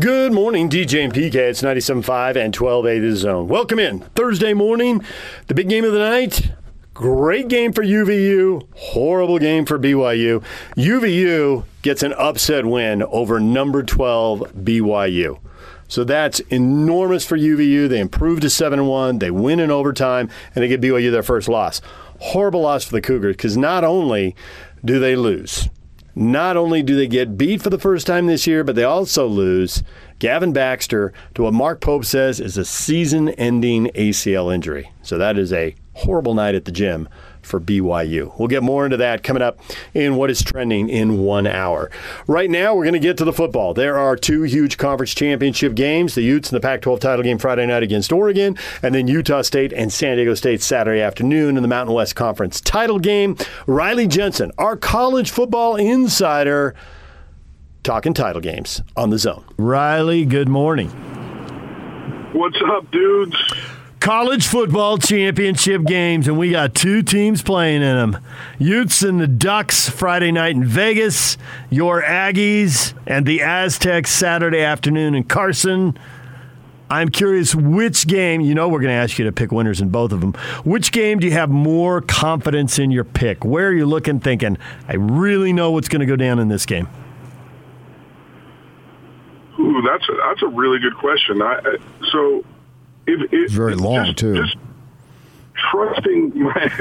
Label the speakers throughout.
Speaker 1: Good morning, DJ and PK. It's 97.5 and 1280 The Zone. Welcome in. Thursday morning, the big game of the night. Great game for UVU, horrible game for BYU. UVU gets an upset win over number 12 BYU. So that's enormous for UVU. They improve to 7 1. They win in overtime, and they give BYU their first loss. Horrible loss for the Cougars because not only do they lose, not only do they get beat for the first time this year, but they also lose Gavin Baxter to what Mark Pope says is a season ending ACL injury. So that is a horrible night at the gym for BYU. We'll get more into that coming up in what is trending in one hour. Right now, we're going to get to the football. There are two huge conference championship games the Utes and the Pac 12 title game Friday night against Oregon, and then Utah State and San Diego State Saturday afternoon in the Mountain West Conference title game. Riley Jensen, our college football insider, talking title games on the zone. Riley, good morning.
Speaker 2: What's up, dudes?
Speaker 1: College football championship games, and we got two teams playing in them. Utes and the Ducks Friday night in Vegas, your Aggies and the Aztecs Saturday afternoon in Carson. I'm curious which game, you know, we're going to ask you to pick winners in both of them. Which game do you have more confidence in your pick? Where are you looking, thinking, I really know what's going to go down in this game?
Speaker 2: Ooh, that's a, that's a really good question. I, so
Speaker 3: if, if, it's very long
Speaker 2: just,
Speaker 3: too.
Speaker 2: Just trusting my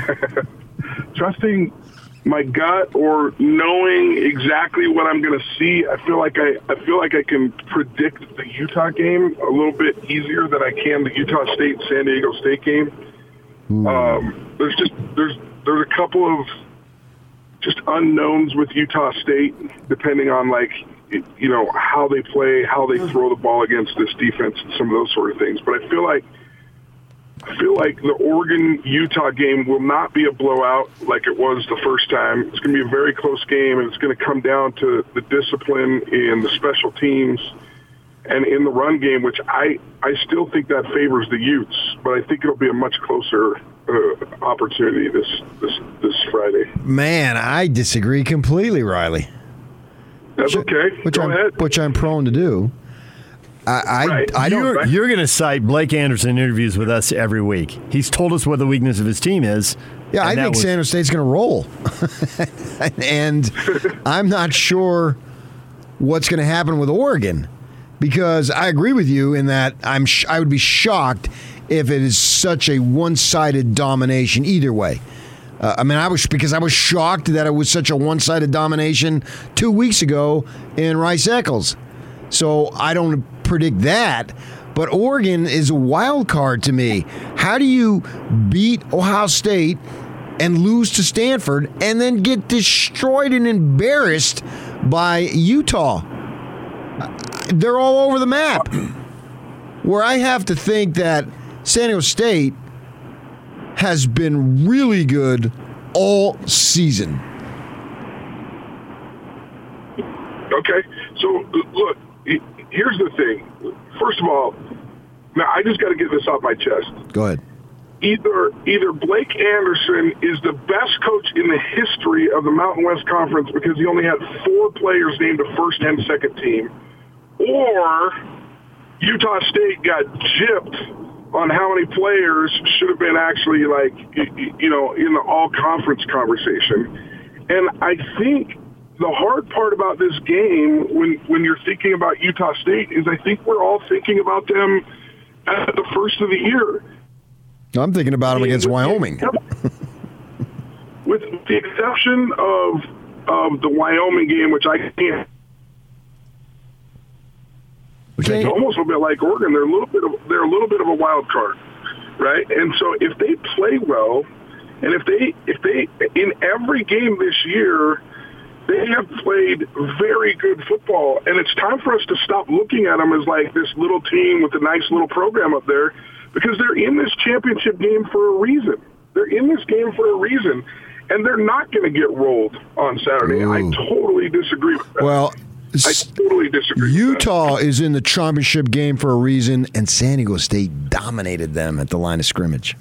Speaker 2: trusting my gut or knowing exactly what I'm going to see. I feel like I, I feel like I can predict the Utah game a little bit easier than I can the Utah State San Diego State game. Um, there's just there's there's a couple of just unknowns with Utah State, depending on like you know how they play, how they throw the ball against this defense, and some of those sort of things. But I feel like I feel like the Oregon Utah game will not be a blowout like it was the first time. It's going to be a very close game, and it's going to come down to the discipline in the special teams and in the run game, which I I still think that favors the Utes, but I think it'll be a much closer uh, opportunity this this this Friday.
Speaker 3: Man, I disagree completely, Riley.
Speaker 2: That's
Speaker 3: which,
Speaker 2: okay.
Speaker 3: Which
Speaker 2: Go
Speaker 3: I'm
Speaker 2: ahead.
Speaker 3: which I'm prone to do. I I,
Speaker 2: Right.
Speaker 3: I don't.
Speaker 1: You're, you're going to cite Blake Anderson interviews with us every week. He's told us what the weakness of his team is.
Speaker 3: Yeah, I think
Speaker 1: was-
Speaker 3: San Jose State's going to roll, and I'm not sure what's going to happen with Oregon because I agree with you in that I'm sh- I would be shocked if it is such a one-sided domination either way. Uh, I mean, I was because I was shocked that it was such a one-sided domination two weeks ago in Rice Eccles. So I don't predict that. But Oregon is a wild card to me. How do you beat Ohio State and lose to Stanford and then get destroyed and embarrassed by Utah? They're all over the map. Where I have to think that San Diego State has been really good all season.
Speaker 2: Okay. So look, here's the thing. First of all, now I just got to get this off my chest.
Speaker 3: Go ahead.
Speaker 2: Either either Blake Anderson is the best coach in the history of the Mountain West Conference because he only had four players named a first and second team, or Utah State got gypped on how many players should have been actually like you know in the all conference conversation. And I think the hard part about this game when when you're thinking about Utah State is I think we're all thinking about them at the first of the year.
Speaker 3: I'm thinking about them against Wyoming.
Speaker 2: With the exception of of the Wyoming game, which I can't
Speaker 3: Okay.
Speaker 2: It's almost a bit like Oregon. They're a little bit of they're a little bit of a wild card, right? And so if they play well, and if they if they in every game this year, they have played very good football, and it's time for us to stop looking at them as like this little team with a nice little program up there, because they're in this championship game for a reason. They're in this game for a reason, and they're not going to get rolled on Saturday. I totally disagree with that.
Speaker 3: Well,
Speaker 2: I totally disagree.
Speaker 3: Utah is in the championship game for a reason, and San Diego State dominated them at the line of scrimmage.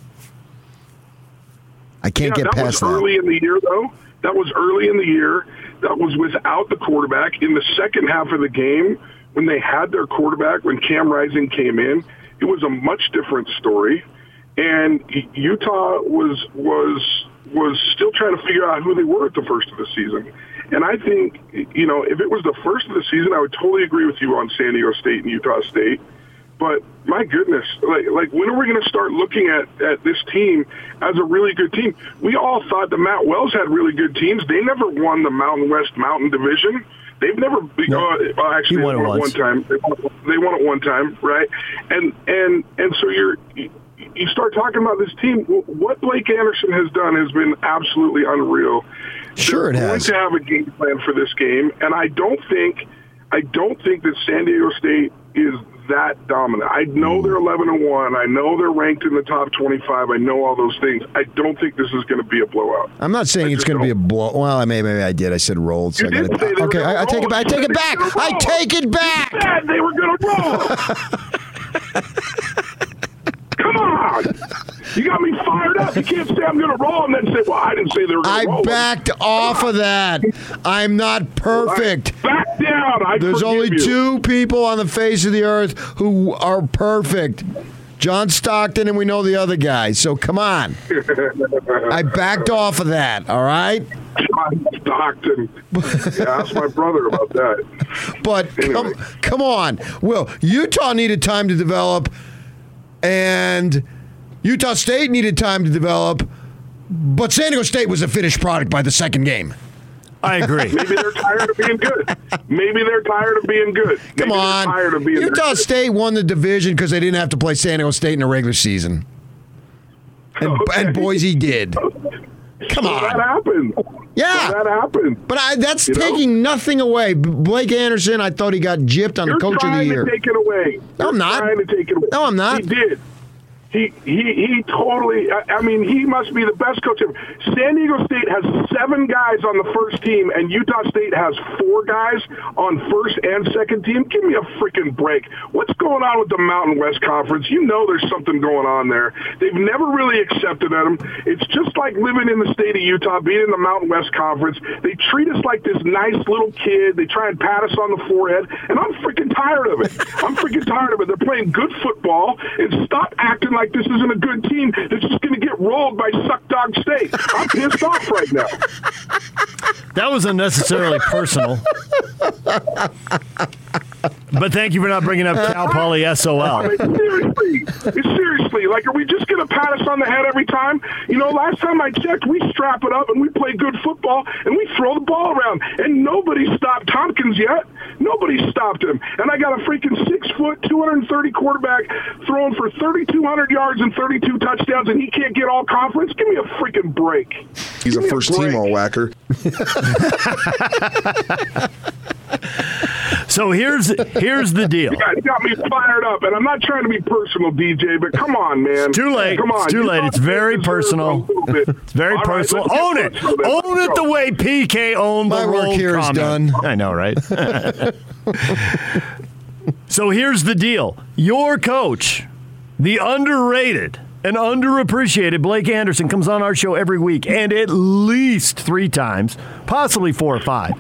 Speaker 3: I can't
Speaker 2: yeah,
Speaker 3: get
Speaker 2: that
Speaker 3: past
Speaker 2: was
Speaker 3: that.
Speaker 2: early in the year, though. That was early in the year. That was without the quarterback. In the second half of the game, when they had their quarterback, when Cam Rising came in, it was a much different story. And Utah was was was still trying to figure out who they were at the first of the season. And I think, you know, if it was the first of the season, I would totally agree with you on San Diego State and Utah State. But my goodness, like, like when are we going to start looking at, at this team as a really good team? We all thought the Matt Wells had really good teams. They never won the Mountain West Mountain Division. They've never
Speaker 1: no,
Speaker 2: uh, actually
Speaker 1: won,
Speaker 2: won
Speaker 1: it
Speaker 2: one time. They won, they won it one time, right? And and and so you're you start talking about this team. What Blake Anderson has done has been absolutely unreal.
Speaker 3: Sure,
Speaker 2: They're
Speaker 3: it has.
Speaker 2: Going to have a game plan for this game, and I don't think, I don't think that San Diego State is that dominant. I know hmm. they're 11 and one. I know they're ranked in the top 25. I know all those things. I don't think this is going to be a blowout.
Speaker 3: I'm not saying
Speaker 2: I
Speaker 3: it's going to be a blow. Well, I may, maybe I did. I said rolled. So
Speaker 2: You
Speaker 3: I
Speaker 2: did
Speaker 3: gotta,
Speaker 2: say they were
Speaker 3: okay, I, I take it back. I take it back.
Speaker 2: said they were
Speaker 3: I take it back.
Speaker 2: Said they were going to roll. Come on. You got me fired up. You can't say I'm going to roll and then say, well, I didn't say they were going
Speaker 3: I
Speaker 2: to roll.
Speaker 3: backed off of that. I'm not perfect.
Speaker 2: Back down. I
Speaker 3: There's only
Speaker 2: you.
Speaker 3: two people on the face of the earth who are perfect. John Stockton, and we know the other guy. So come on. I backed off of that, all right?
Speaker 2: John Stockton. yeah, ask my brother about that.
Speaker 3: But come,
Speaker 2: Anyway.
Speaker 3: come on. Well, Utah needed time to develop, and Utah State needed time to develop, but San Diego State was a finished product by the second game.
Speaker 1: I agree.
Speaker 2: Maybe they're tired of being good. Maybe they're tired of being good.
Speaker 3: Come
Speaker 2: Maybe they're
Speaker 3: on.
Speaker 2: tired of being
Speaker 3: Utah
Speaker 2: good.
Speaker 3: State won the division because they didn't have to play San Diego State in the regular season. And,
Speaker 2: Okay.
Speaker 3: and Boise did. Come
Speaker 2: So that
Speaker 3: on.
Speaker 2: happened.
Speaker 3: Yeah.
Speaker 2: So that happened.
Speaker 3: But I, that's
Speaker 2: You know?
Speaker 3: taking nothing away. Blake Anderson, I thought he got gypped on
Speaker 2: You're
Speaker 3: the coach of the year.
Speaker 2: to take it away.
Speaker 3: No, I'm not.
Speaker 2: Trying to take it away.
Speaker 3: No, I'm not.
Speaker 2: He did. He he he totally. I, I mean, he must be the best coach ever. San Diego State has seven guys on the first team, and Utah State has four guys on first and second team. Give me a freaking break. What's going on with the Mountain West Conference? You know, there's something going on there. They've never really accepted them. It's just like living in the state of Utah, being in the Mountain West Conference. They treat us like this nice little kid. They try and pat us on the forehead, and I'm freaking tired of it. I'm freaking tired of it. They're playing good football, and stop acting like this isn't a good team that's just going to get rolled by Suck Dog State. I'm pissed off right now.
Speaker 1: That was unnecessarily personal. but thank you for not bringing up Cal Poly SOL.
Speaker 2: I mean, seriously, seriously, like, are we just to pat us on the head every time? You know, last time I checked, we strap it up and we play good football and we throw the ball around, and nobody stopped Thompkins yet. Nobody stopped him, and I got a freaking six foot, 230 quarterback throwing for 3,200 yards and 32 touchdowns, and he can't get all conference. Give me a freaking break.
Speaker 4: He's
Speaker 2: Give
Speaker 4: a
Speaker 2: me
Speaker 4: first team all whacker.
Speaker 1: So here's here's the deal.
Speaker 2: Yeah, it got me fired up, and I'm not trying to be personal, DJ, but come on, man.
Speaker 1: It's too late.
Speaker 2: Come on.
Speaker 1: It's too
Speaker 2: You
Speaker 1: late. It's very personal.
Speaker 2: a little bit.
Speaker 1: It's very
Speaker 2: All right,
Speaker 1: personal.
Speaker 2: let's
Speaker 1: Own it. Own it the way PK owned the
Speaker 3: My work
Speaker 1: roll
Speaker 3: here is
Speaker 1: comment.
Speaker 3: done.
Speaker 1: I know, right? so here's the deal. Your coach, the underrated and underappreciated Blake Anderson comes on our show every week and at least 3 times, possibly 4 or 5.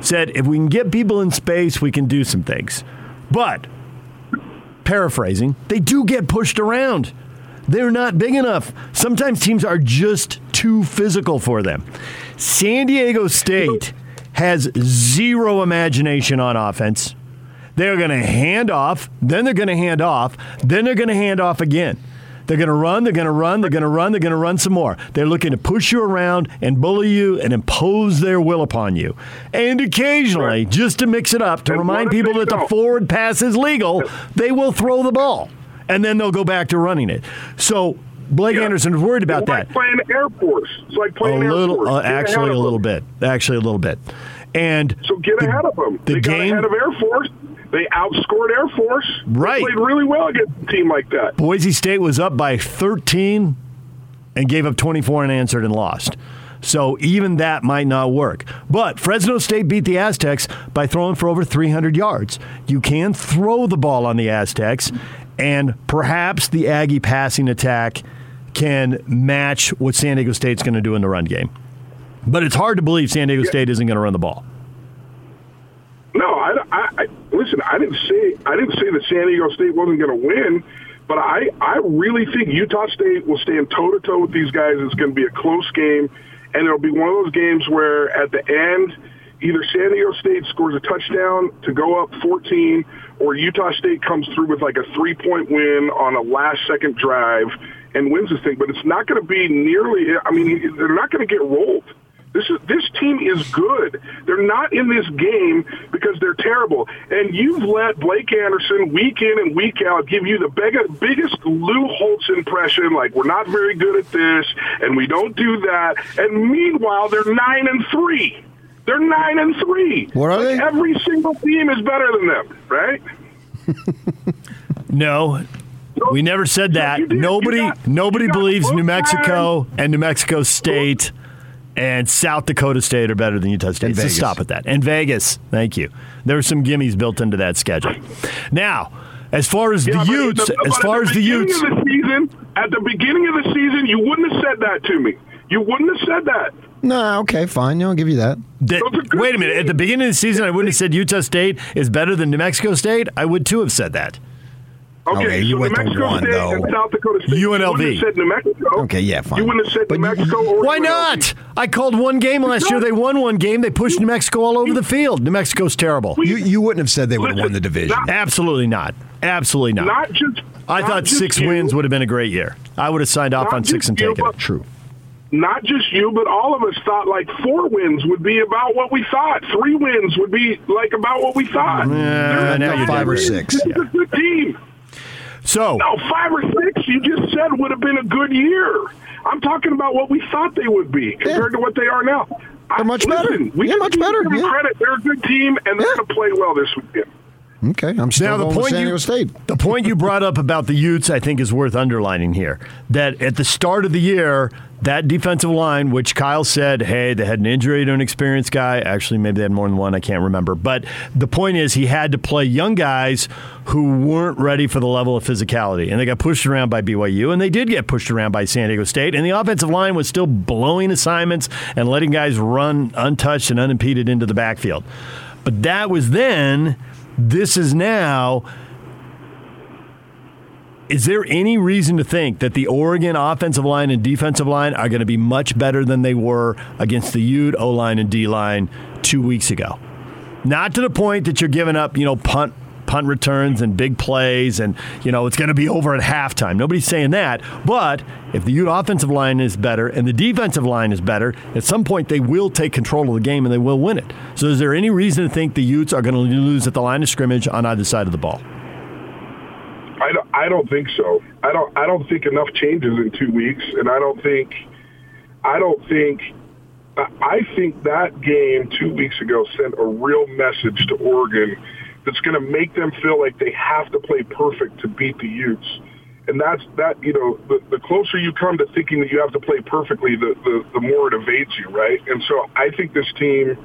Speaker 1: Said if we can get people in space, we can do some things. But paraphrasing, they do get pushed around. They're not big enough. Sometimes teams are just too physical for them. San Diego State has zero imagination on offense. They're going to hand off, then they're going to hand off, then they're going to hand off again. They're going to run, they're going to run, they're going to run, they're going to run some more. They're looking to push you around and bully you and impose their will upon you. And occasionally,
Speaker 2: Right.
Speaker 1: just to mix it up, to
Speaker 2: And
Speaker 1: remind people that the forward pass is legal, they will throw the ball. And then they'll go back to running it. So Blake
Speaker 2: Yeah.
Speaker 1: Anderson is worried about
Speaker 2: it's
Speaker 1: that
Speaker 2: playing Air Force. It's like
Speaker 1: a
Speaker 2: playing Air
Speaker 1: little,
Speaker 2: Force.
Speaker 1: uh, actually, a little bit. Actually, a little bit. And
Speaker 2: So get
Speaker 1: the-
Speaker 2: ahead of them.
Speaker 1: the
Speaker 2: they
Speaker 1: game-
Speaker 2: ahead of Air Force. They outscored Air Force.
Speaker 1: Right.
Speaker 2: They played really well against a team like that.
Speaker 1: Boise State was up by 13 and gave up 24 unanswered and lost. So even that might not work. But Fresno State beat the Aztecs by throwing for over 300 yards. You can throw the ball on the Aztecs, and perhaps the Aggie passing attack can match what San Diego State's going to do in the run game. But it's hard to believe San Diego State isn't going to run the ball.
Speaker 2: No, I, I, I listen. I didn't say I didn't say that San Diego State wasn't going to win, but I I really think Utah State will stand toe to toe with these guys. It's going to be a close game, and it'll be one of those games where at the end, either San Diego State scores a touchdown to go up 14, or Utah State comes through with like a three point win on a last second drive and wins this thing. But it's not going to be nearly. I mean, they're not going to get rolled. This is this team is good. They're not in this game because they're terrible. And you've let Blake Anderson week in and week out give you the big, biggest Lou Holtz impression, like we're not very good at this and we don't do that. And meanwhile, they're nine and three. They're nine and three.
Speaker 3: What are
Speaker 2: like
Speaker 3: they?
Speaker 2: Every single team is better than them, right?
Speaker 1: No, we never said that.
Speaker 2: You did. You
Speaker 1: Nobody, nobody believes New Mexico and New Mexico State and South Dakota State are better than Utah State.
Speaker 3: And
Speaker 1: So stop at that. And Vegas, thank you. There were some gimmies built into that schedule. Now, as far as
Speaker 2: Yeah,
Speaker 1: the
Speaker 2: but
Speaker 1: Utes,
Speaker 2: at the-
Speaker 1: as far as the
Speaker 2: beginning
Speaker 1: Utes,
Speaker 2: of the season, at the beginning of the season, you wouldn't have said that to me. You wouldn't have said that.
Speaker 3: No, okay, fine. I'll give you that.
Speaker 1: that-
Speaker 2: Those are good
Speaker 1: wait a minute. At the beginning of the season, I wouldn't have said Utah State is better than New Mexico State. I would too have said that.
Speaker 2: Okay,
Speaker 3: Okay, you
Speaker 2: so
Speaker 3: went
Speaker 2: New
Speaker 3: to
Speaker 2: Mexico
Speaker 3: one,
Speaker 2: State
Speaker 3: though.
Speaker 2: and South Dakota State. You
Speaker 1: UNLV.
Speaker 2: wouldn't said New Mexico.
Speaker 3: Okay, yeah, fine.
Speaker 2: You wouldn't have said
Speaker 3: But
Speaker 2: New
Speaker 3: you-
Speaker 2: Mexico or
Speaker 1: Why
Speaker 2: UNLV.
Speaker 1: not? I called one game last year. They won one game. They pushed New Mexico all over the field. New Mexico's terrible.
Speaker 3: You you wouldn't have said they would have won the division.
Speaker 2: Not-
Speaker 1: Absolutely not. Absolutely not.
Speaker 2: Not just.
Speaker 1: I
Speaker 2: not
Speaker 1: thought
Speaker 2: just
Speaker 1: six
Speaker 2: you,
Speaker 1: wins would have been a great year. I would have signed off
Speaker 2: Not
Speaker 1: on six and
Speaker 2: you,
Speaker 1: taken it.
Speaker 3: True.
Speaker 2: Not just you, but all of us thought like four wins would be about what we thought. Three wins would be like about what we thought.
Speaker 1: Yeah, now you're
Speaker 3: five or six.
Speaker 2: This is a good team.
Speaker 1: So,
Speaker 2: No, five or six. You just said would have been a good year. I'm talking about what we thought they would be compared to what they are now.
Speaker 3: They're much
Speaker 2: listen,
Speaker 3: better.
Speaker 2: We
Speaker 3: Yeah, much better, yeah.
Speaker 2: credit. They're a good team, and they're
Speaker 3: Yeah.
Speaker 2: going to play well this weekend.
Speaker 3: Okay, I'm still
Speaker 1: now the point
Speaker 3: San
Speaker 1: you
Speaker 3: Diego State.
Speaker 1: the point you brought up about the Utes, I think, is worth underlining here. That at the start of the year, that defensive line, which Kyle said, hey, they had an injury to an experienced guy. Actually, maybe they had more than one. I can't remember. But the point is, he had to play young guys who weren't ready for the level of physicality, and they got pushed around by BYU, and they did get pushed around by San Diego State, and the offensive line was still blowing assignments and letting guys run untouched and unimpeded into the backfield. But that was then. This is now. Is there any reason to think that the Oregon offensive line and defensive line are going to be much better than they were against the Ute O line and D line two weeks ago? Not to the point that you're giving up, you know, punt punt returns and big plays, and you know it's going to be over at halftime. Nobody's saying that, but if the Ute offensive line is better and the defensive line is better, at some point they will take control of the game and they will win it. So, is there any reason to think the Utes are going to lose at the line of scrimmage on either side of the ball?
Speaker 2: I don't, I don't think so. I don't. I don't think enough changes in two weeks, and I don't think. I don't think. I- think that game two weeks ago sent a real message to Oregon that's going to make them feel like they have to play perfect to beat the Utes. And that's that. You know, the, the closer you come to thinking that you have to play perfectly, the, the the more it evades you, right? And so I think this team.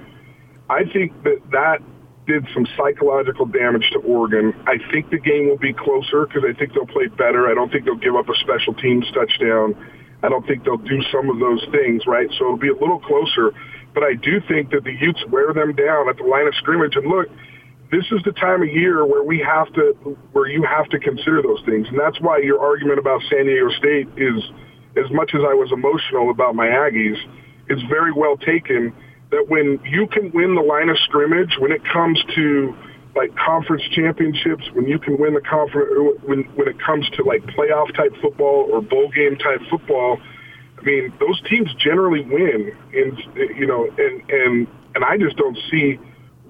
Speaker 2: I think that that did some psychological damage to Oregon. I think the game will be closer because I think they'll play better. I don't think they'll give up a special teams touchdown. I don't think they'll do some of those things, right? So it'll be a little closer. But I do think that the Utes wear them down at the line of scrimmage. And look, this is the time of year where we have to, where you have to consider those things. And that's why your argument about San Diego State is, as much as I was emotional about my Aggies, is very well taken that when you can win the line of scrimmage, when it comes to like conference championships, when you can win the conference, when when it comes to like playoff type football or bowl game type football, I mean those teams generally win, and you know, and and and I just don't see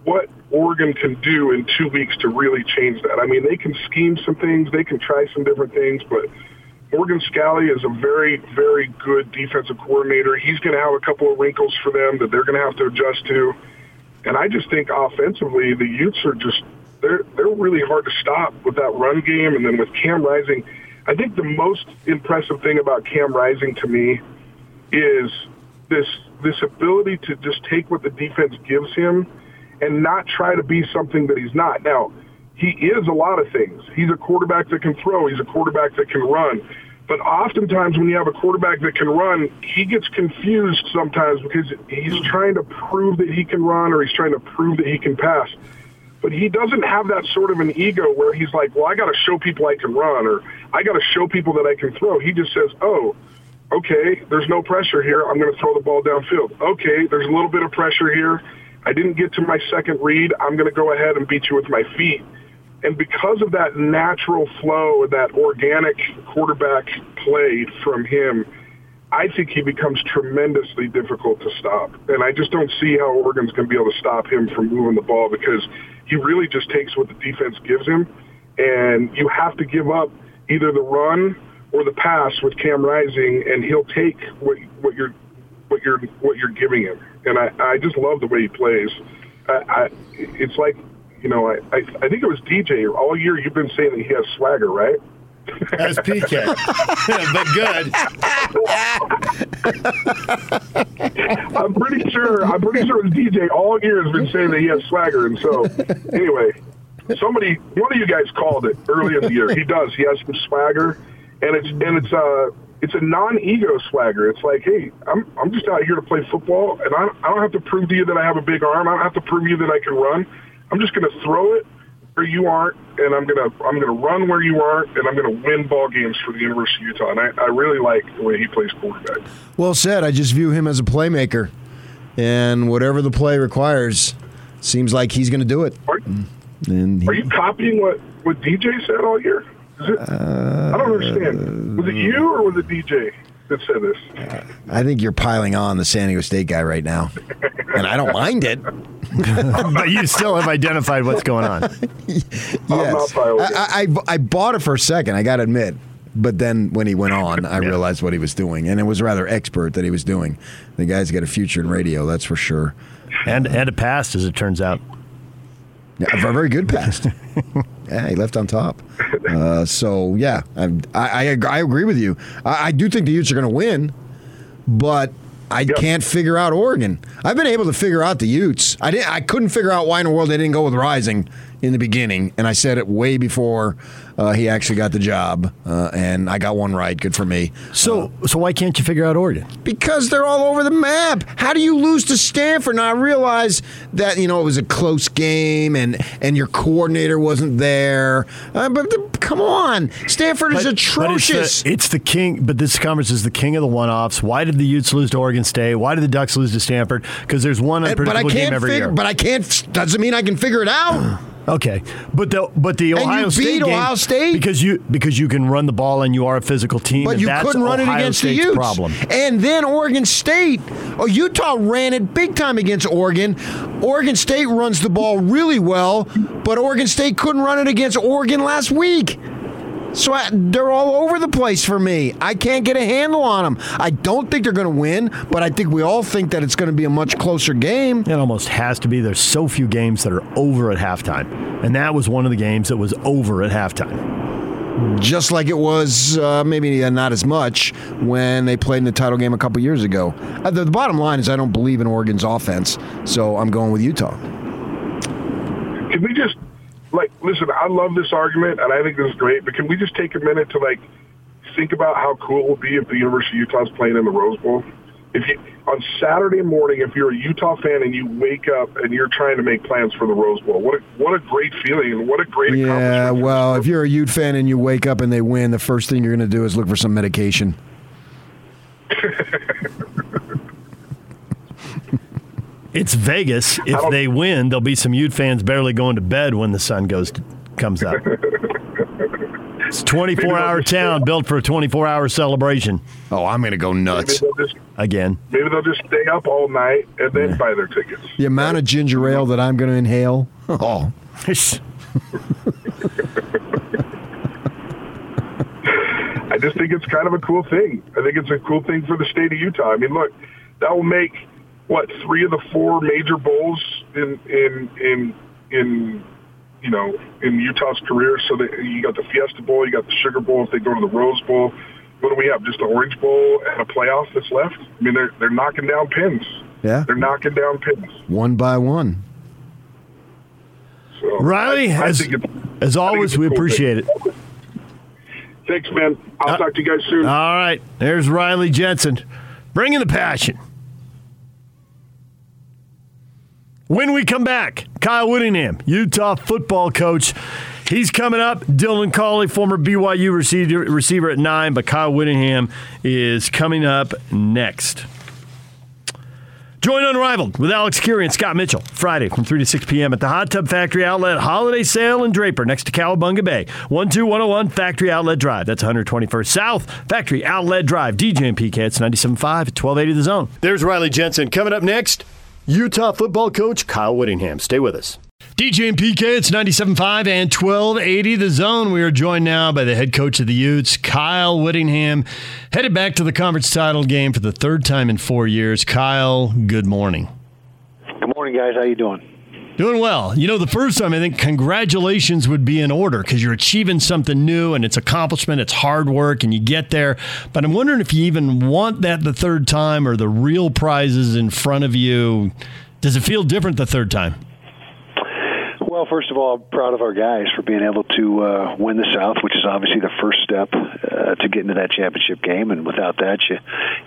Speaker 2: what Oregon can do in two weeks to really change that. I mean, they can scheme some things, they can try some different things, but Morgan Scalley is a very, very good defensive coordinator. He's going to have a couple of wrinkles for them that they're going to have to adjust to. And I just think offensively, the Utes are just they're they're really hard to stop with that run game, and then with Cam Rising. I think the most impressive thing about Cam Rising to me is this this ability to just take what the defense gives him and not try to be something that he's not. Now, he is a lot of things. He's a quarterback that can throw. He's a quarterback that can run. But oftentimes when you have a quarterback that can run, he gets confused sometimes because he's trying to prove that he can run or he's trying to prove that he can pass. but he doesn't have that sort of an ego where he's like, well, I got to show people I can run or I got to show people that I can throw. He just says, oh, okay, there's no pressure here. I'm going to throw the ball downfield. Okay, there's a little bit of pressure here. I didn't get to my second read. I'm going to go ahead and beat you with my feet. And because of that natural flow, that organic quarterback play from him, I think he becomes tremendously difficult to stop. And I just don't see how Oregon's going to be able to stop him from moving the ball because he really just takes what the defense gives him. And you have to give up either the run or the pass with Cam Rising, and he'll take what, what you're what you're what you're giving him. And I, I just love the way he plays. I, I, it's like you know I, I I think it was DJ all year. You've been saying that he has swagger, right?
Speaker 1: As PK,
Speaker 2: but good. I'm pretty sure. I'm pretty sure DJ all year has been saying that he has swagger, and so anyway, somebody, one of you guys called it early in the year. He does. He has some swagger, and it's and it's a it's a non-ego swagger. It's like, hey, I'm I'm just out here to play football, and I I don't have to prove to you that I have a big arm. I don't have to prove to you that I can run. I'm just going to throw it where you aren't, and I'm gonna I'm gonna run where you aren't, and I'm gonna win ball games for the University of Utah. And I, I really like the way he plays quarterback.
Speaker 3: Well said. I just view him as a playmaker, and whatever the play requires, seems like he's going to do it.
Speaker 2: Are,
Speaker 3: and he,
Speaker 2: are you copying what what DJ said all year? Is it, uh, I don't understand. Was it you or was it DJ that said this?
Speaker 3: I think you're piling on the San Diego State guy right now, and I don't mind it.
Speaker 1: but you still have identified what's going on.
Speaker 3: yes, I, I, I bought it for a second. I got to admit. But then when he went on, I yeah. realized what he was doing, and it was rather expert that he was doing. The guy's got a future in radio, that's for sure.
Speaker 1: And and a past, as it turns out.
Speaker 3: A very good past. yeah, he left on top. Uh, so yeah, I, I, I agree with you. I, I do think the Utes are going to win, but I yep. can't figure out Oregon. I've been able to figure out the Utes. I didn't. I couldn't figure out why in the world they didn't go with Rising in the beginning, and I said it way before uh, he actually got the job, uh, and I got one right. Good for me.
Speaker 1: So, uh, so why can't you figure out Oregon?
Speaker 3: Because they're all over the map. How do you lose to Stanford? Now I realize that you know it was a close game, and and your coordinator wasn't there. Uh, but the, come on, Stanford but, is atrocious.
Speaker 1: It's the, it's the, king. But this conference is the king of the one-offs. Why did the Utes lose to Oregon State? Why did the Ducks lose to Stanford? Because there's one unpredictable game every
Speaker 3: figure,
Speaker 1: year.
Speaker 3: But I can't. Doesn't mean I can figure it out.
Speaker 1: Okay, but the but the Ohio State
Speaker 3: game,
Speaker 1: Ohio
Speaker 3: State
Speaker 1: because you because you can run the ball and you are a physical team.
Speaker 3: But you couldn't run
Speaker 1: Ohio
Speaker 3: it against
Speaker 1: State's
Speaker 3: the Utes.
Speaker 1: problem.
Speaker 3: And then Oregon State, oh Utah ran it big time against Oregon. Oregon State runs the ball really well, but Oregon State couldn't run it against Oregon last week. So I, they're all over the place for me. I can't get a handle on them. I don't think they're going to win, but I think we all think that it's going to be a much closer game.
Speaker 1: It almost has to be. There's so few games that are over at halftime, and that was one of the games that was over at halftime.
Speaker 3: Just like it was, uh, maybe not as much when they played in the title game a couple years ago. Uh, the, the bottom line is, I don't believe in Oregon's offense, so I'm going with Utah.
Speaker 2: Can we just like, listen, I love this argument, and I think this is great. But can we just take a minute to like think about how cool it would be if the University of Utah is playing in the Rose Bowl? If you on Saturday morning, if you're a Utah fan and you wake up and you're trying to make plans for the Rose Bowl, what a, what a great feeling and what a great
Speaker 3: yeah. Well, if you're a Ute fan and you wake up and they win, the first thing you're going to do is look for some medication.
Speaker 1: It's Vegas. If they win, there'll be some Ute fans barely going to bed when the sun goes comes up. it's a 24 hour town built for a 24 hour celebration.
Speaker 3: Oh, I'm going to go nuts.
Speaker 2: Just,
Speaker 1: Again.
Speaker 2: Maybe they'll just stay up all night and then yeah. buy their tickets.
Speaker 3: The amount of ginger ale that I'm going to inhale. Oh.
Speaker 2: I just think it's kind of a cool thing. I think it's a cool thing for the state of Utah. I mean, look, that will make – what three of the four major bowls in in in in you know in Utah's career. So that you got the Fiesta Bowl, you got the Sugar Bowl. If they go to the Rose Bowl, what do we have? Just the Orange Bowl and a playoff that's left. I mean, they're they're knocking down pins.
Speaker 3: Yeah,
Speaker 2: they're knocking down pins
Speaker 3: one by one.
Speaker 2: So
Speaker 1: Riley,
Speaker 2: I, I
Speaker 1: as, as always, we cool appreciate thing. it.
Speaker 2: Thanks, man. I'll uh, talk to you guys soon.
Speaker 1: All right, there's Riley Jensen, bringing the passion. When we come back, Kyle Whittingham, Utah football coach. He's coming up. Dylan Collie, former BYU receiver, receiver at nine, but Kyle Whittingham is coming up next. Join Unrivaled with Alex Kirry and Scott Mitchell Friday from 3 to 6 p.m. at the Hot Tub Factory Outlet Holiday Sale in Draper next to Cowabunga Bay. 12101 Factory Outlet Drive. That's 121st South Factory Outlet Drive. DJ and PK, it's 97.5 at 1280 The Zone. There's Riley Jensen. Coming up next, Utah football coach Kyle Whittingham. Stay with us. DJ and PK, it's 97.5 and 1280 The Zone. We are joined now by the head coach of the Utes, Kyle Whittingham, headed back to the conference title game for the third time in four years. Kyle, good morning.
Speaker 4: Good morning, guys. How you doing?
Speaker 1: Doing well. You know, the first time I think congratulations would be in order because you're achieving something new and it's accomplishment, it's hard work, and you get there. But I'm wondering if you even want that the third time or the real prizes in front of you. Does it feel different the third time?
Speaker 4: Well, first of all, I'm proud of our guys for being able to uh, win the South, which is obviously the first step uh, to getting to that championship game. And without that, you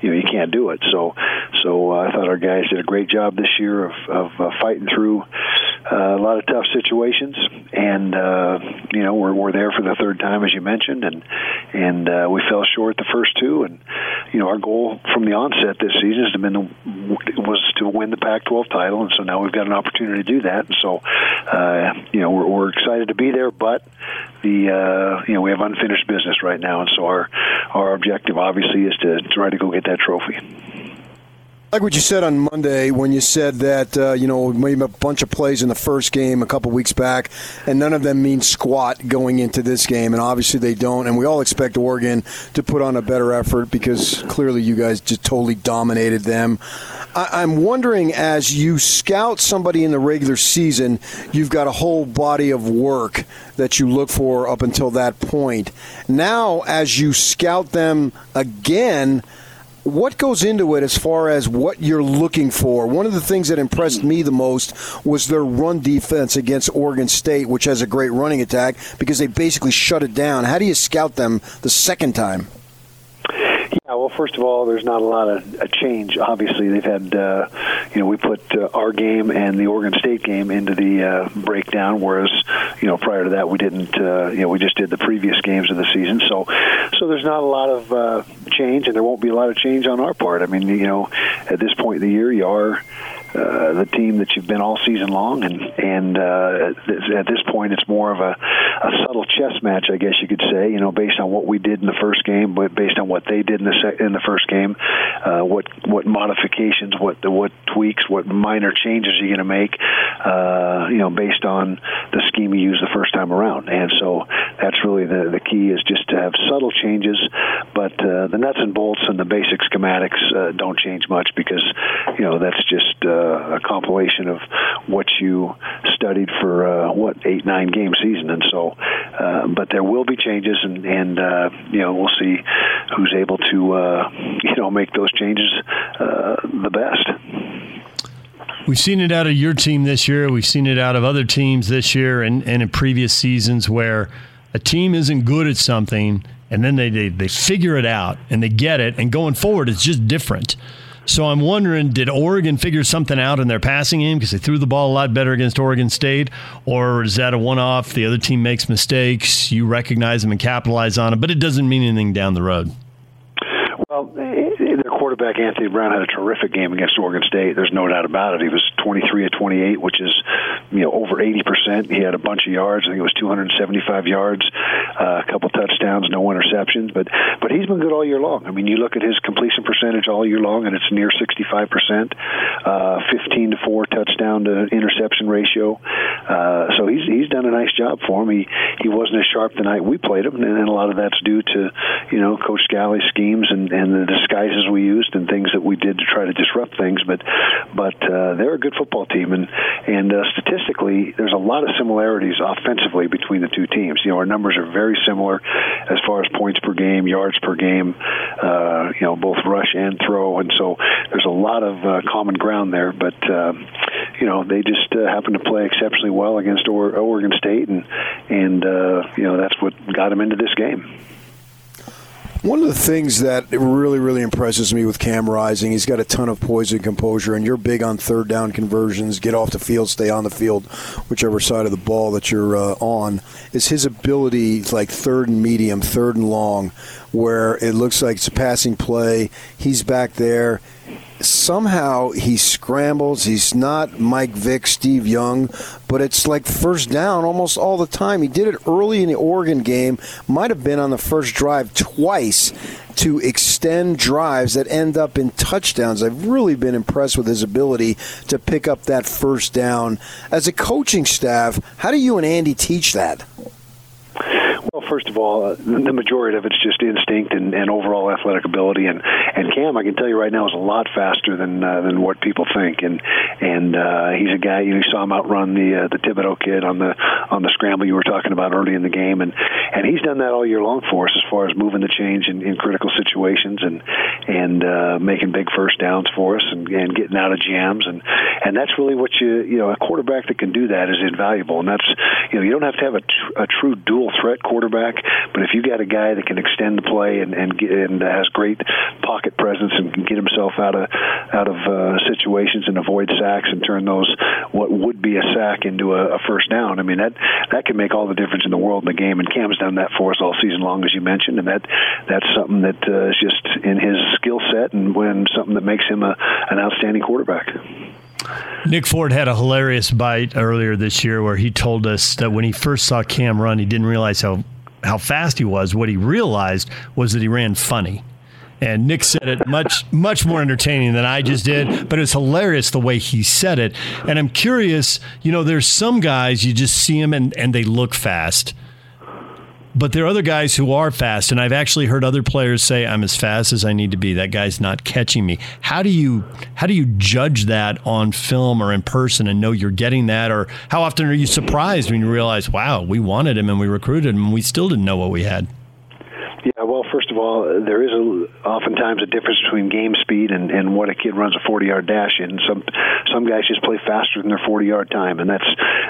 Speaker 4: you know you can't do it. So, so uh, I thought our guys did a great job this year of, of uh, fighting through uh, a lot of tough situations, and uh, you know we're we're there for the third time, as you mentioned, and and uh, we fell short the first two, and you know our goal from the onset this season has been to, was to win the Pac-12 title, and so now we've got an opportunity to do that, and so. Uh, uh, you know, we're, we're excited to be there, but the uh, you know we have unfinished business right now, and so our our objective obviously is to try to go get that trophy.
Speaker 3: Like what you said on Monday when you said that uh, you know made a bunch of plays in the first game a couple weeks back, and none of them mean squat going into this game, and obviously they don't. And we all expect Oregon to put on a better effort because clearly you guys just totally dominated them. I- am wondering, as you scout somebody in the regular season, you've got a whole body of work that you look for up until that point. Now, as you scout them again, what goes into it as far as what you're looking for? One of the things that impressed me the most was their run defense against Oregon State, which has a great running attack because they basically shut it down. How do you scout them the second time?
Speaker 4: Yeah, well, first of all, there's not a lot of a change. Obviously, they've had, uh, you know, we put uh, our game and the Oregon State game into the uh, breakdown, whereas, you know, prior to that, we didn't. Uh, you know, we just did the previous games of the season. So, so there's not a lot of uh, change, and there won't be a lot of change on our part. I mean, you know, at this point in the year, you are uh, the team that you've been all season long, and and uh, at this point, it's more of a, a subtle chess match, I guess you could say. You know, based on what we did in the first game, but based on what they did in the in the first game, uh, what what modifications, what what tweaks, what minor changes are you going to make? Uh, you know, based on the scheme you used the first time around, and so that's really the the key is just to have subtle changes, but uh, the nuts and bolts and the basic schematics uh, don't change much because you know that's just uh, a compilation of what you studied for uh, what eight nine game season, and so. Uh, but there will be changes, and and uh, you know we'll see who's able to uh, you know make those changes uh, the best.
Speaker 1: We've seen it out of your team this year. We've seen it out of other teams this year and, and in previous seasons where a team isn't good at something and then they, they, they figure it out and they get it. And going forward, it's just different. So I'm wondering, did Oregon figure something out in their passing game because they threw the ball a lot better against Oregon State, or is that a one-off? The other team makes mistakes, you recognize them and capitalize on them, but it doesn't mean anything down the road.
Speaker 4: Quarterback Anthony Brown had a terrific game against Oregon State. There's no doubt about it. He was 23 of 28, which is you know over 80 percent. He had a bunch of yards. I think it was 275 yards, uh, a couple touchdowns, no interceptions. But but he's been good all year long. I mean, you look at his completion percentage all year long, and it's near 65 percent. Uh, 15 to four touchdown to interception ratio. Uh, so he's he's done a nice job for him. He he wasn't as sharp the night we played him, and a lot of that's due to you know Coach Scalley's schemes and and the disguises we used and things that we did to try to disrupt things. But but uh, they're a good football team, and and uh, statistically, there's a lot of similarities offensively between the two teams. You know, our numbers are very similar as far as points per game, yards per game. Uh, you know, both rush and throw, and so there's a lot of uh, common ground there. But uh, you know, they just uh, happen to play exceptionally well against Oregon State, and and uh, you know that's what got them into this game.
Speaker 3: One of the things that really, really impresses me with Cam Rising, he's got a ton of poise and composure, and you're big on third down conversions, get off the field, stay on the field, whichever side of the ball that you're uh, on, is his ability, like third and medium, third and long, where it looks like it's a passing play. He's back there somehow he scrambles. He's not Mike Vick, Steve Young, but it's like first down almost all the time. He did it early in the Oregon game, might have been on the first drive twice to extend drives that end up in touchdowns. I've really been impressed with his ability to pick up that first down. As a coaching staff, how do you and Andy teach that?
Speaker 4: First of all, uh, the majority of it's just instinct and, and overall athletic ability. And and Cam, I can tell you right now, is a lot faster than uh, than what people think. And and uh, he's a guy. You, know, you saw him outrun the uh, the Thibodeaux kid on the on the scramble you were talking about early in the game, and and he's done that all year long for us as far as moving the change in, in critical situations and and uh, making big first downs for us and, and getting out of jams. And and that's really what you you know a quarterback that can do that is invaluable. And that's you know you don't have to have a, tr- a true dual threat quarterback, but if you got a guy that can extend the play and and, get, and has great pocket presence and can get himself out of out of uh, situations and avoid sacks and turn those what would be a sack into a, a first down. I mean that that can make all the difference in the world in the game. And Cam's done that for us all season long, as you mentioned, and that that's something that uh, is just in his skill set and when something that makes him a, an outstanding quarterback.
Speaker 1: Nick Ford had a hilarious bite earlier this year where he told us that when he first saw Cam run, he didn't realize how how fast he was. What he realized was that he ran funny. And Nick said it much, much more entertaining than I just did, but it's hilarious the way he said it. And I'm curious, you know, there's some guys you just see them and, and they look fast. But there are other guys who are fast, and I've actually heard other players say, "I'm as fast as I need to be." That guy's not catching me. How do you how do you judge that on film or in person and know you're getting that? Or how often are you surprised when you realize, "Wow, we wanted him and we recruited him, and we still didn't know what we had"?
Speaker 4: Yeah, well, first of all, there is a, oftentimes a difference between game speed and, and what a kid runs a 40-yard dash in. Some some guys just play faster than their 40-yard time, and that's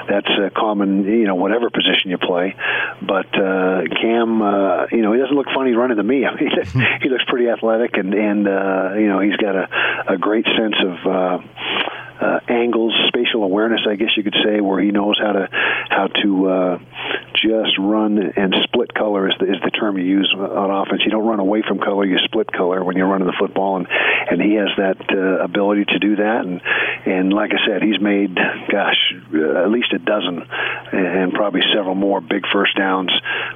Speaker 4: that's a common, you know, whatever position you play. But uh, Cam, uh, you know, he doesn't look funny running to me. I mean, he looks pretty athletic, and and uh, you know, he's got a a great sense of. Uh, uh, angles, spatial awareness, I guess you could say, where he knows how to how to uh, just run and split color is the, is the term you use on offense. You don't run away from color; you split color when you're running the football, and and he has that uh, ability to do that. And and like I said, he's made, gosh, uh, at least a dozen, and probably several more big first downs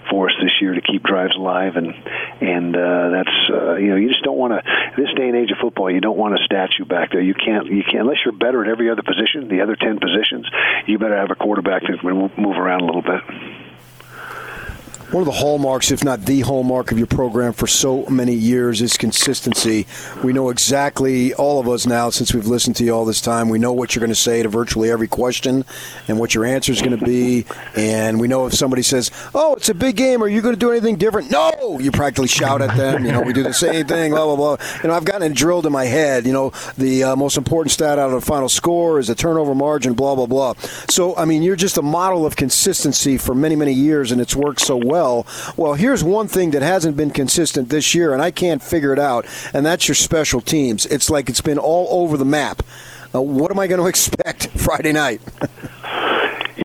Speaker 4: for us this year to keep drives alive. And and uh, that's uh, you know you just don't want to this day and age of football. You don't want a statue back there. You can't you can't unless you're better at every other position, the other ten positions. You better have a quarterback that can move around a little bit
Speaker 3: one of the hallmarks, if not the hallmark, of your program for so many years is consistency. We know exactly, all of us now, since we've listened to you all this time, we know what you're going to say to virtually every question and what your answer is going to be. And we know if somebody says, Oh, it's a big game, are you going to do anything different? No! You practically shout at them. You know, we do the same thing, blah, blah, blah. You know, I've gotten it drilled in my head. You know, the uh, most important stat out of the final score is the turnover margin, blah, blah, blah. So, I mean, you're just a model of consistency for many, many years, and it's worked so well well. Well, here's one thing that hasn't been consistent this year, and I can't figure it out, and that's your special teams. It's like it's been all over the map. Uh, what am I going to expect Friday night?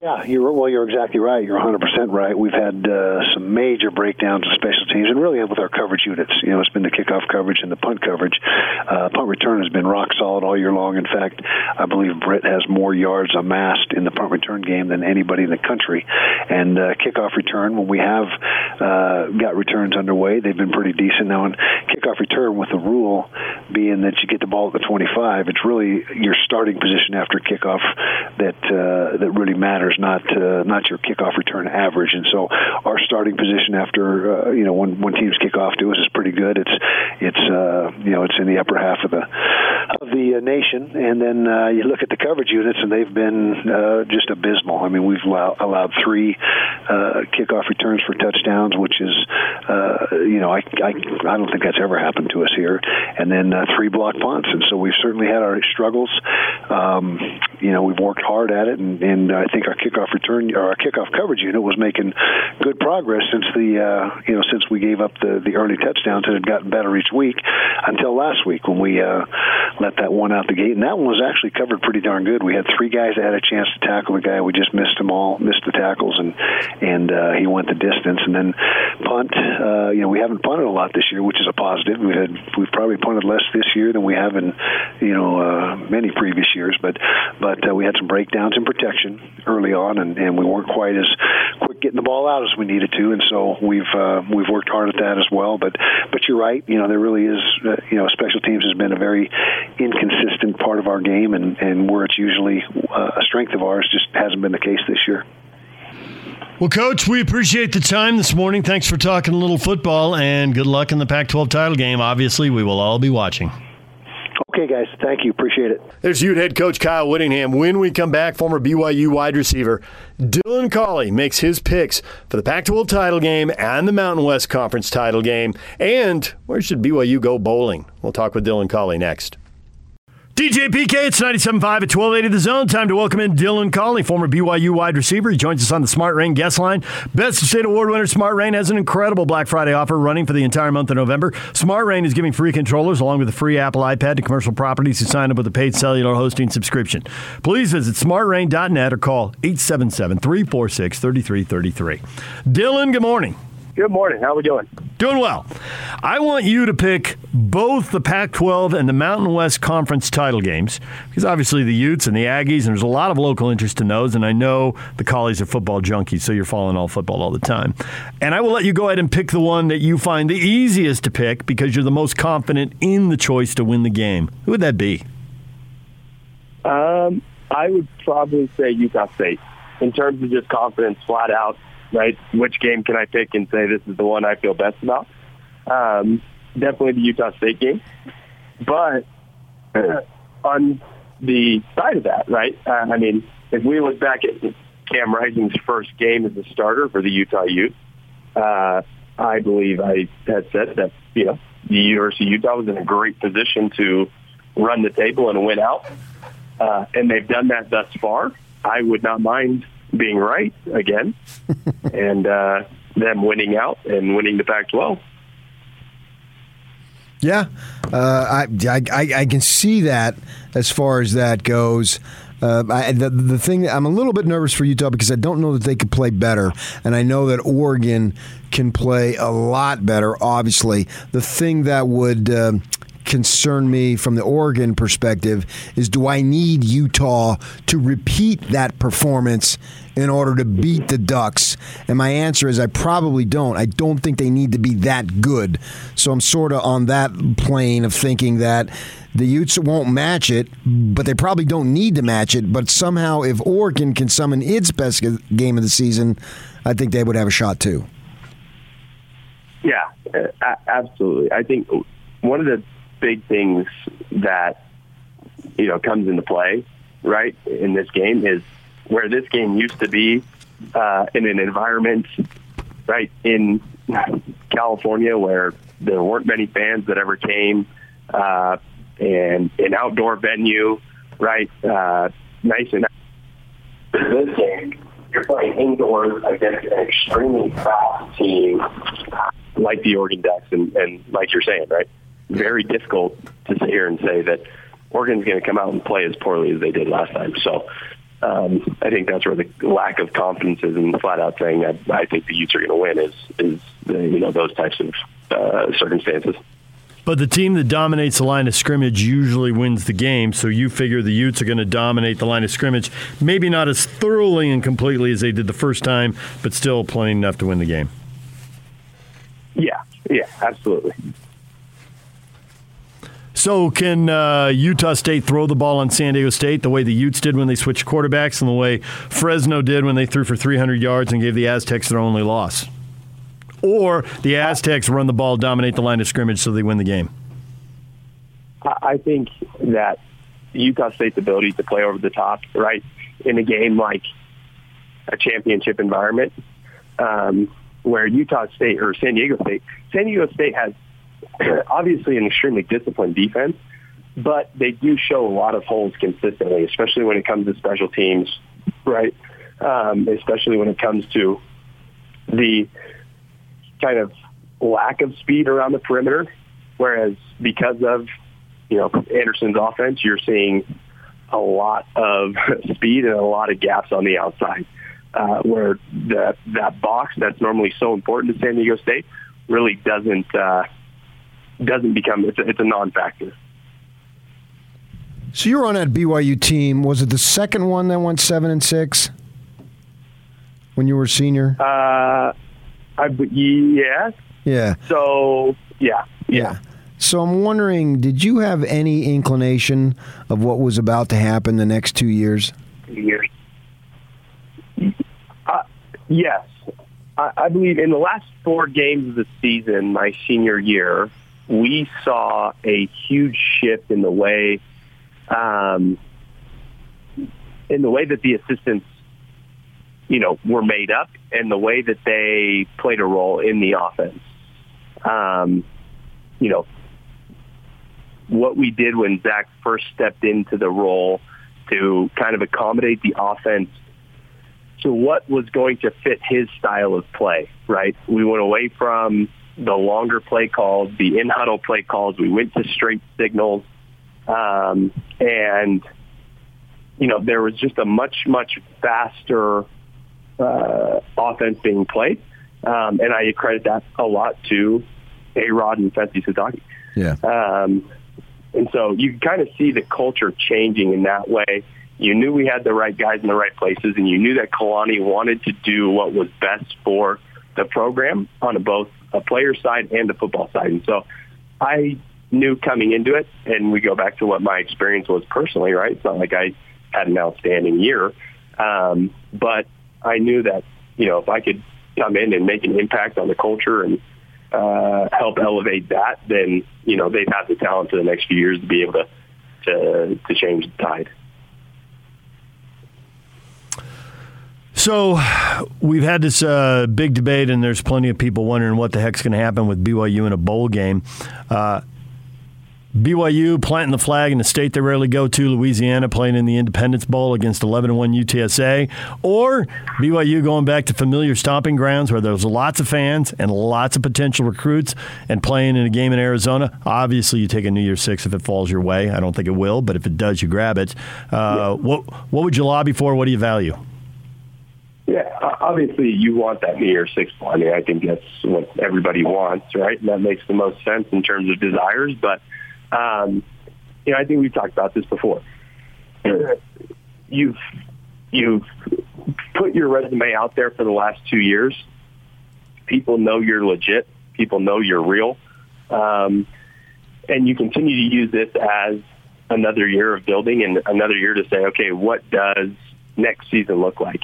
Speaker 4: Yeah, you're well. You're exactly right. You're 100 percent right. We've had uh, some major breakdowns in special teams, and really with our coverage units. You know, it's been the kickoff coverage and the punt coverage. Uh, punt return has been rock solid all year long. In fact, I believe Britt has more yards amassed in the punt return game than anybody in the country. And uh, kickoff return, when we have uh, got returns underway, they've been pretty decent. Now, in kickoff return, with the rule being that you get the ball at the 25, it's really your starting position after kickoff that uh, that really matters matters, not uh, not your kickoff return average. And so our starting position after uh, you know when when teams kick off to us is pretty good. It's it's uh, you know it's in the upper half of the of the uh, nation, and then uh, you look at the coverage units, and they've been uh, just abysmal. I mean, we've allow- allowed three uh, kickoff returns for touchdowns, which is, uh, you know, I, I I don't think that's ever happened to us here, and then uh, three block punts, and so we've certainly had our struggles. Um, you know, we've worked hard at it, and, and I think our kickoff return or our kickoff coverage unit was making good progress since the uh, you know since we gave up the the early touchdowns. It had gotten better each week until last week when we uh, let that one out the gate, and that one was actually covered pretty darn good. We had three guys that had a chance to tackle the guy. We just missed them all, missed the tackles, and and uh, he went the distance. And then punt, uh, you know, we haven't punted a lot this year, which is a positive. We had we've probably punted less this year than we have in you know uh, many previous years, but but uh, we had some breakdowns in protection early on, and, and we weren't quite as quick getting the ball out as we needed to, and so we've uh, we've worked hard at that as well. But but you're right, you know, there really is, uh, you know, special teams has been a very inconsistent part of our game, and and where it's usually uh, a strength of ours, just hasn't been the case this year.
Speaker 1: Well, Coach, we appreciate the time this morning. Thanks for talking a little football, and good luck in the Pac 12 title game. Obviously, we will all be watching.
Speaker 4: Okay, guys, thank you, appreciate it.
Speaker 1: There's Ute head coach Kyle Whittingham. When we come back, former BYU wide receiver Dylan Collie makes his picks for the Pac 12 title game and the Mountain West Conference title game. And where should BYU go bowling? We'll talk with Dylan Collie next. DJ PK, it's 97.5 at 1280 The Zone. Time to welcome in Dylan Collie, former BYU wide receiver. He joins us on the Smart Rain guest line. Best of State Award winner Smart Rain has an incredible Black Friday offer running for the entire month of November. Smart Rain is giving free controllers along with a free Apple iPad to commercial properties who sign up with a paid cellular hosting subscription. Please visit smartrain.net or call 877 346 3333. Dylan, good morning.
Speaker 5: Good morning. How are we doing?
Speaker 1: Doing well. I want you to pick both the Pac 12 and the Mountain West Conference title games because obviously the Utes and the Aggies, and there's a lot of local interest in those. And I know the Collies are football junkies, so you're following all football all the time. And I will let you go ahead and pick the one that you find the easiest to pick because you're the most confident in the choice to win the game. Who would that be?
Speaker 5: Um, I would probably say Utah State in terms of just confidence, flat out. Right, which game can I pick and say this is the one I feel best about? Um, definitely the Utah State game, but on the side of that, right? Uh, I mean, if we look back at Cam Rising's first game as a starter for the Utah Utes, uh, I believe I had said that you know the University of Utah was in a great position to run the table and win out, uh, and they've done that thus far. I would not mind being right again, and uh, them winning out and winning the Pac-12.
Speaker 3: Yeah, uh, I, I I can see that as far as that goes. Uh, I, the, the thing I'm a little bit nervous for Utah because I don't know that they could play better, and I know that Oregon can play a lot better. Obviously, the thing that would uh, concern me from the Oregon perspective is do I need Utah to repeat that performance in order to beat the Ducks? And my answer is I probably don't. I don't think they need to be that good. So I'm sort of on that plane of thinking that the Utes won't match it, but they probably don't need to match it. But somehow, if Oregon can summon its best game of the season, I think they would have a shot too.
Speaker 5: Yeah, absolutely. I think one of the big things that you know comes into play right in this game is where this game used to be uh, in an environment right in California where there weren't many fans that ever came uh, and an outdoor venue right uh, nice and this game you're playing indoors against an extremely fast team. Like the Oregon Ducks and, and like you're saying right very difficult to sit here and say that Oregon's going to come out and play as poorly as they did last time. So um, I think that's where the lack of confidence is, and the flat out saying that I think the Utes are going to win is is you know those types of uh, circumstances.
Speaker 1: But the team that dominates the line of scrimmage usually wins the game, so you figure the Utes are going to dominate the line of scrimmage. Maybe not as thoroughly and completely as they did the first time, but still plenty enough to win the game.
Speaker 5: Yeah, yeah, absolutely.
Speaker 1: So, can uh, Utah State throw the ball on San Diego State the way the Utes did when they switched quarterbacks and the way Fresno did when they threw for 300 yards and gave the Aztecs their only loss? Or the Aztecs run the ball, dominate the line of scrimmage so they win the game?
Speaker 5: I think that Utah State's ability to play over the top, right, in a game like a championship environment, um, where Utah State or San Diego State, San Diego State has obviously an extremely disciplined defense, but they do show a lot of holes consistently, especially when it comes to special teams, right? Um, especially when it comes to the kind of lack of speed around the perimeter. Whereas because of, you know, Anderson's offense, you're seeing a lot of speed and a lot of gaps on the outside. Uh, where the, that box that's normally so important to San Diego State really doesn't uh, doesn't become it's a, it's a non-factor.
Speaker 3: So you were on that BYU team. Was it the second one that went seven and six when you were a senior?
Speaker 5: Uh, I yes.
Speaker 3: Yeah.
Speaker 5: So yeah, yeah.
Speaker 3: Yeah. So I'm wondering, did you have any inclination of what was about to happen the next two years?
Speaker 5: Years. Uh, yes, I, I believe in the last four games of the season, my senior year, we saw a huge shift in the way, um, in the way that the assistants, you know, were made up, and the way that they played a role in the offense. Um, you know, what we did when Zach first stepped into the role to kind of accommodate the offense to what was going to fit his style of play, right? We went away from the longer play calls, the in huddle play calls. We went to straight signals. Um, and, you know, there was just a much, much faster uh, offense being played. Um, and I credit that a lot to A-Rod and Fesi Sitake.
Speaker 3: Yeah.
Speaker 5: Um, and so you can kind of see the culture changing in that way. You knew we had the right guys in the right places, and you knew that Kalani wanted to do what was best for the program on a, both a player side and the football side. And so I knew coming into it, and we go back to what my experience was personally, right? It's not like I had an outstanding year, um, but I knew that, you know, if I could come in and make an impact on the culture and uh, help elevate that, then, you know, they've had the talent for the next few years to be able to, to, to change the tide.
Speaker 1: So we've had this uh, big debate, and there's plenty of people wondering what the heck's going to happen with BYU in a bowl game. Uh, BYU planting the flag in the state they rarely go to, Louisiana playing in the Independence Bowl against 11 1 UTSA, or BYU going back to familiar stomping grounds where there's lots of fans and lots of potential recruits and playing in a game in Arizona. Obviously, you take a New Year's Six if it falls your way. I don't think it will, but if it does, you grab it. Uh, what, what would you lobby for? What do you value?
Speaker 5: Yeah, obviously you want that New Year's Six I mean, I think that's what everybody wants, right? And that makes the most sense in terms of desires. But um, you know, I think we've talked about this before. You've you've put your resume out there for the last two years. People know you're legit. People know you're real, um, and you continue to use this as another year of building and another year to say, okay, what does next season look like?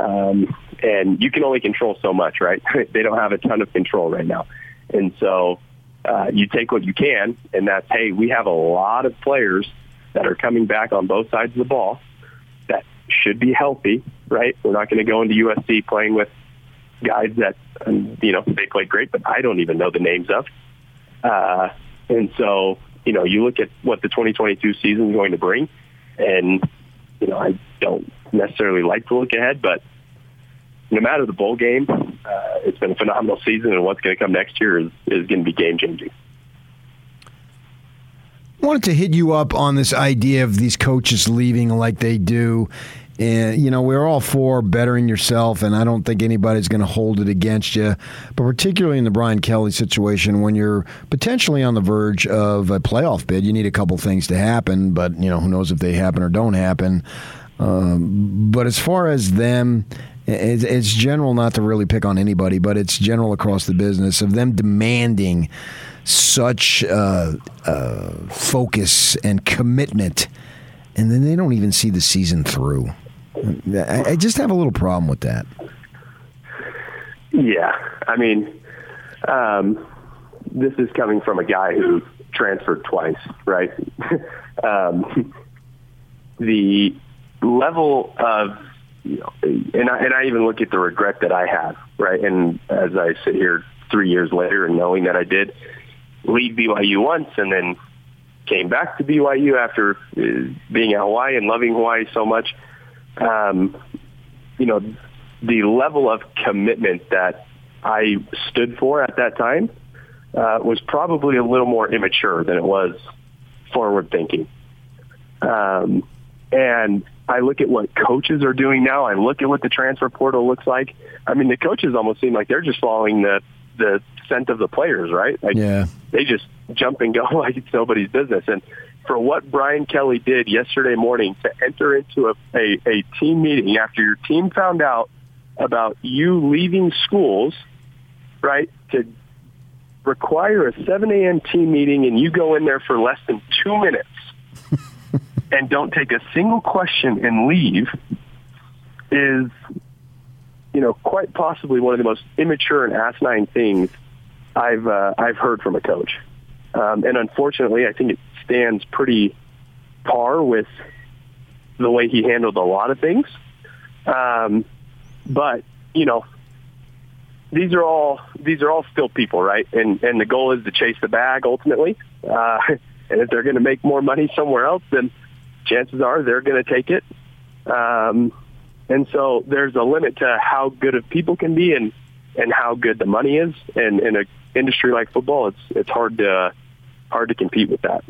Speaker 5: Um, and you can only control so much, right? they don't have a ton of control right now. And so uh, you take what you can, and that's, hey, we have a lot of players that are coming back on both sides of the ball that should be healthy, right? We're not going to go into USC playing with guys that, um, you know, they played great, but I don't even know the names of. Uh, and so, you know, you look at what the 2022 season is going to bring, and, you know, I don't necessarily like to look ahead, but no matter the bowl game, uh, it's been a phenomenal season, and what's going to come next year is, is going to be game changing.
Speaker 3: Wanted to hit you up on this idea of these coaches leaving like they do. And, you know, we're all for bettering yourself, and I don't think anybody's going to hold it against you. But particularly in the Brian Kelly situation, when you're potentially on the verge of a playoff bid, you need a couple things to happen, but, you know, who knows if they happen or don't happen. Um, but as far as them, it's, general not to really pick on anybody, but it's general across the business of them demanding such uh, uh, focus and commitment, and then they don't even see the season through. I, I just have a little problem with that.
Speaker 5: Yeah, I mean, um, this is coming from a guy who transferred twice, right? um, the level of you know, and I, and I even look at the regret that I have, right? And as I sit here three years later and knowing that I did leave BYU once and then came back to BYU after uh, being at Hawaii and loving Hawaii so much, um, you know, the level of commitment that I stood for at that time uh, was probably a little more immature than it was forward thinking. Um, and I look at what coaches are doing now. I look at what the transfer portal looks like. I mean, the coaches almost seem like they're just following the the scent of the players, right? Like
Speaker 3: Yeah.
Speaker 5: they just jump and go like it's nobody's business. And for what Brian Kelly did yesterday morning to enter into a, a, a team meeting after your team found out about you leaving schools, right, to require a 7 a.m. team meeting and you go in there for less than two minutes and don't take a single question and leave is, you know, quite possibly one of the most immature and asinine things I've uh, I've heard from a coach. Um, and unfortunately, I think it stands pretty par with the way he handled a lot of things. Um, but you know, these are all these are all still people, right? And and the goal is to chase the bag ultimately. Uh, and if they're going to make more money somewhere else, then chances are they're going to take it. Um, and so there's a limit to how good of people can be and and how good the money is. And in an industry like football, it's it's hard to hard to compete with that.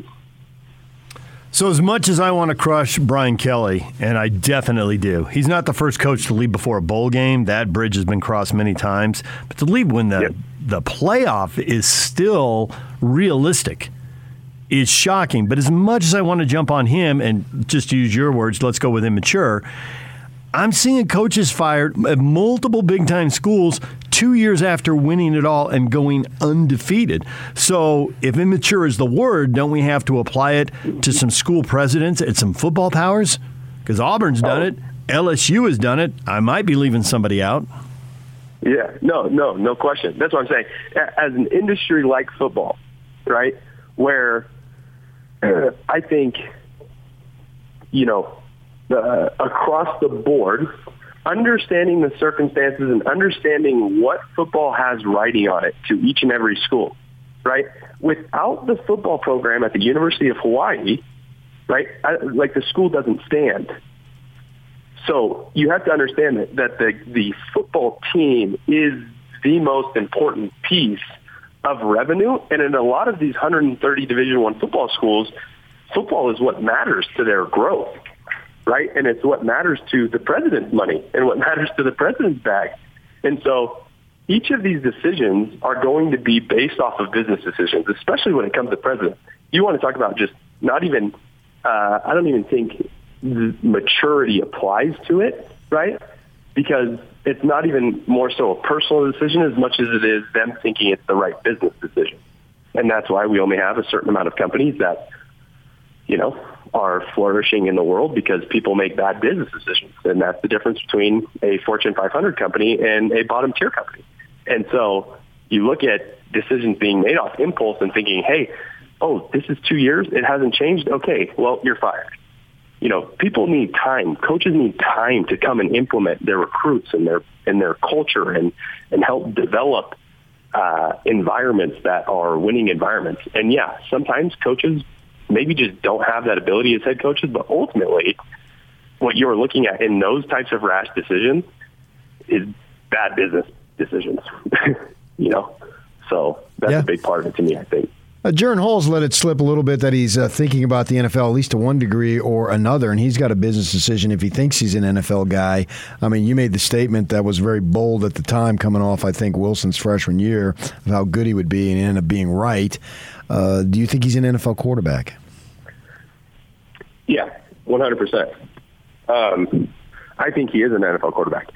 Speaker 1: So, as much as I want to crush Brian Kelly, and I definitely do, he's not the first coach to leave before a bowl game. That bridge has been crossed many times. But to leave when the,
Speaker 5: Yep.
Speaker 1: the playoff is still realistic is shocking. But as much as I want to jump on him and just use your words, let's go with immature, I'm seeing coaches fired at multiple big time schools two years after winning it all and going undefeated. So, if immature is the word, don't we have to apply it to some school presidents and some football powers? Because Auburn's done it, LSU has done it. I might be leaving somebody out.
Speaker 5: Yeah, no, no, no question. That's what I'm saying. As an industry like football, right, where I think, you know, uh, across the board, understanding the circumstances and understanding what football has writing on it to each and every school, right? Without the football program at the University of Hawaii, right, I, like the school doesn't stand. So you have to understand that, that the, the football team is the most important piece of revenue. And in a lot of these 130 Division One football schools, football is what matters to their growth, right? And it's what matters to the president's money and what matters to the president's bag. And so each of these decisions are going to be based off of business decisions, especially when it comes to president. You want to talk about just not even, uh, I don't even think maturity applies to it, right? Because it's not even more so a personal decision as much as it is them thinking it's the right business decision. And that's why we only have a certain amount of companies that, you know, are flourishing in the world because people make bad business decisions. And that's the difference between a Fortune 500 company and a bottom tier company. And so you look at decisions being made off impulse and thinking, hey, oh, this is two years. It hasn't changed. Okay, well, you're fired. You know, people need time. Coaches need time to come and implement their recruits and their and their culture and and help develop uh, environments that are winning environments. And yeah, sometimes coaches maybe just don't have that ability as head coaches, but ultimately, what you're looking at in those types of rash decisions is bad business decisions. you know, so that's
Speaker 3: Yeah.
Speaker 5: a big part of it to me. I think.
Speaker 3: Uh, Jaren Hall's let it slip a little bit that he's uh, thinking about the NFL at least to one degree or another, and he's got a business decision if he thinks he's an NFL guy. I mean, you made the statement that was very bold at the time, coming off, I think, Wilson's freshman year, of how good he would be, and ended up being right. Uh, do you think he's an NFL quarterback?
Speaker 5: Yeah, one hundred percent. Um, I think he is an NFL quarterback.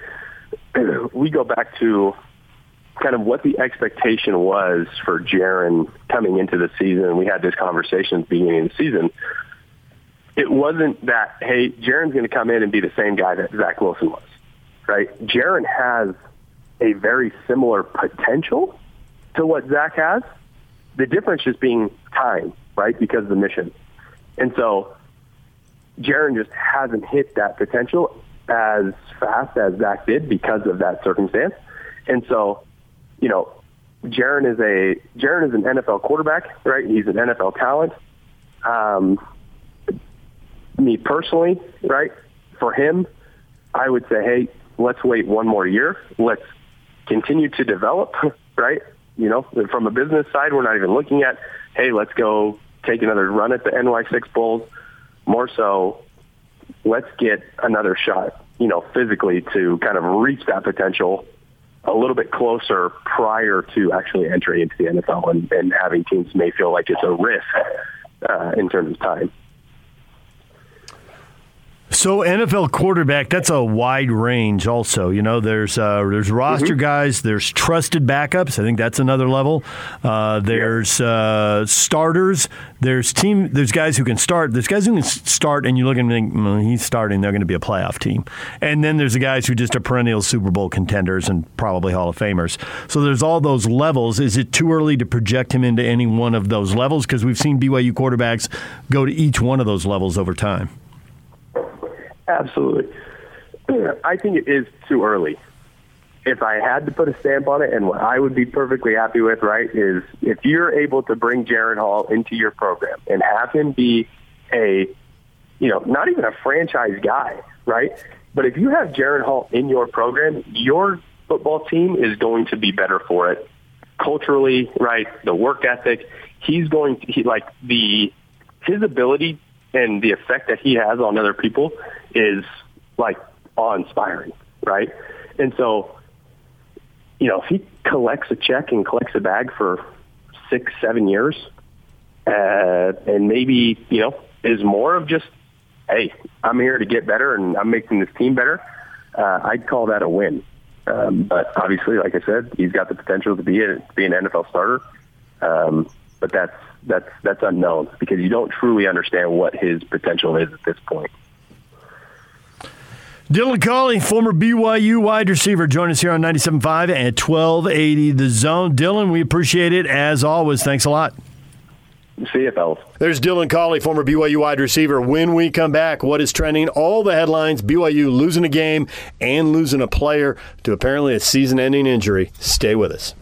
Speaker 5: we go back to kind of what the expectation was for Jaren coming into the season. We had this conversation at the beginning of the season. It wasn't that, hey, Jaren's going to come in and be the same guy that Zach Wilson was, right? Jaron has a very similar potential to what Zach has. The difference just being time, right? Because of the mission. And so Jaren just hasn't hit that potential as fast as Zach did because of that circumstance. And so, you know, Jaren is a Jaren is an NFL quarterback, right? He's an NFL talent. Um, me personally, right? For him, I would say, hey, let's wait one more year. Let's continue to develop, right? You know, from a business side, we're not even looking at, hey, let's go take another run at the NY6 Bowls. More so, let's get another shot, you know, physically to kind of reach that potential a little bit closer prior to actually entering into the NFL and, and having teams may feel like it's a risk uh, in terms of time.
Speaker 1: So NFL quarterback, that's a wide range. Also, you know, there's uh, there's roster mm-hmm. guys, there's trusted backups. I think that's another level. Uh, there's uh, starters. There's team. There's guys who can start. There's guys who can start, and you look and think well, he's starting. They're going to be a playoff team. And then there's the guys who just are perennial Super Bowl contenders and probably Hall of Famers. So there's all those levels. Is it too early to project him into any one of those levels? Because we've seen BYU quarterbacks go to each one of those levels over time.
Speaker 5: Absolutely. I think it is too early. If I had to put a stamp on it, and what I would be perfectly happy with, right, is if you're able to bring Jaren Hall into your program and have him be a, you know, not even a franchise guy, right? But if you have Jaren Hall in your program, your football team is going to be better for it culturally, right? The work ethic. He's going to, he, like the, his ability and the effect that he has on other people is like awe-inspiring, right? And so, you know, if he collects a check and collects a bag for six, seven years, uh, and maybe you know is more of just, hey, I'm here to get better and I'm making this team better. Uh, I'd call that a win. Um, but obviously, like I said, he's got the potential to be a, to be an NFL starter. Um, but that's that's that's unknown because you don't truly understand what his potential is at this point.
Speaker 1: Dylan Collie, former BYU wide receiver, join us here on 97.5 and 1280 The Zone. Dylan, we appreciate it as always. Thanks a lot.
Speaker 5: See you, fellas.
Speaker 1: There's Dylan Collie, former BYU wide receiver. When we come back, what is trending? All the headlines BYU losing a game and losing a player to apparently a season ending injury. Stay with us.